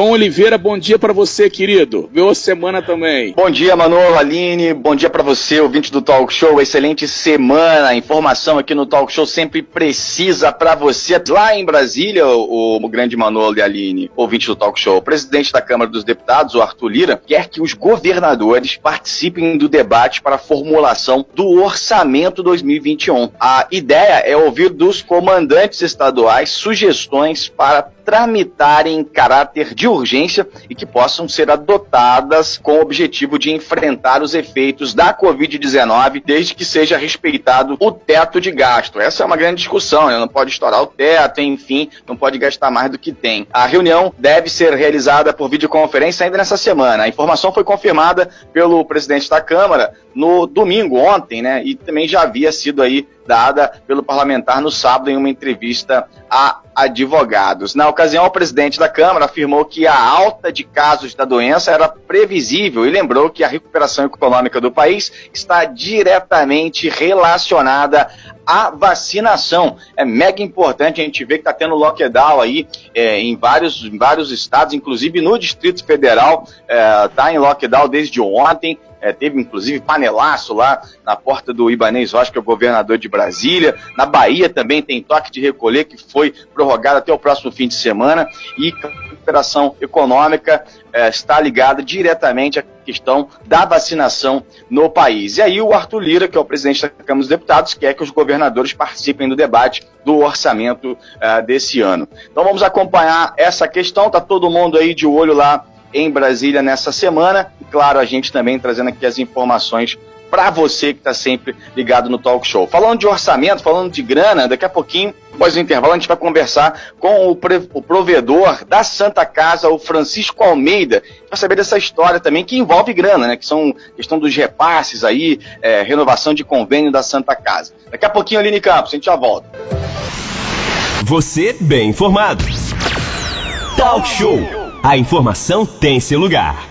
Tom Oliveira, bom dia para você, querido. Boa semana também. Bom dia, Manolo, Aline. Bom dia para você, ouvinte do Talk Show. Excelente semana. Informação aqui no Talk Show sempre precisa para você. Lá em Brasília, o, o grande Manolo e Aline, ouvinte do Talk Show, o presidente da Câmara dos Deputados, o Arthur Lira, quer que os governadores participem do debate para a formulação do orçamento 2021. A ideia é ouvir dos comandantes estaduais sugestões para tramitarem em caráter de urgência e que possam ser adotadas com o objetivo de enfrentar os efeitos da Covid-19, desde que seja respeitado o teto de gasto. Essa é uma grande discussão, né? não pode estourar o teto, enfim, não pode gastar mais do que tem. A reunião deve ser realizada por videoconferência ainda nessa semana. A informação foi confirmada pelo presidente da Câmara no domingo, ontem, né? E também já havia sido aí dada pelo parlamentar no sábado em uma entrevista a advogados. Na ocasião, o presidente da Câmara afirmou que a alta de casos da doença era previsível e lembrou que a recuperação econômica do país está diretamente relacionada à vacinação. É mega importante a gente ver que está tendo lockdown aí é, em, vários, em vários estados, inclusive no Distrito Federal, está é, em lockdown desde ontem. É, teve inclusive panelaço lá na porta do Ibanez Rocha, que é o governador de Brasília. Na Bahia também tem toque de recolher que foi prorrogado até o próximo fim de semana. E a recuperação econômica é, está ligada diretamente à questão da vacinação no país. E aí o Arthur Lira, que é o presidente da Câmara dos Deputados, quer que os governadores participem do debate do orçamento uh, desse ano. Então vamos acompanhar essa questão. Está todo mundo aí de olho lá em Brasília nessa semana. E claro, a gente também trazendo aqui as informações para você que está sempre ligado no Talk Show. Falando de orçamento, falando de grana, daqui a pouquinho, após o intervalo, a gente vai conversar com o, o provedor da Santa Casa, o Francisco Almeida, para saber dessa história também que envolve grana, né? Que são questão dos repasses aí, é, renovação de convênio da Santa Casa. Daqui a pouquinho, Aline Campos, a gente já volta. Você bem informado. Talk Show. A informação tem seu lugar.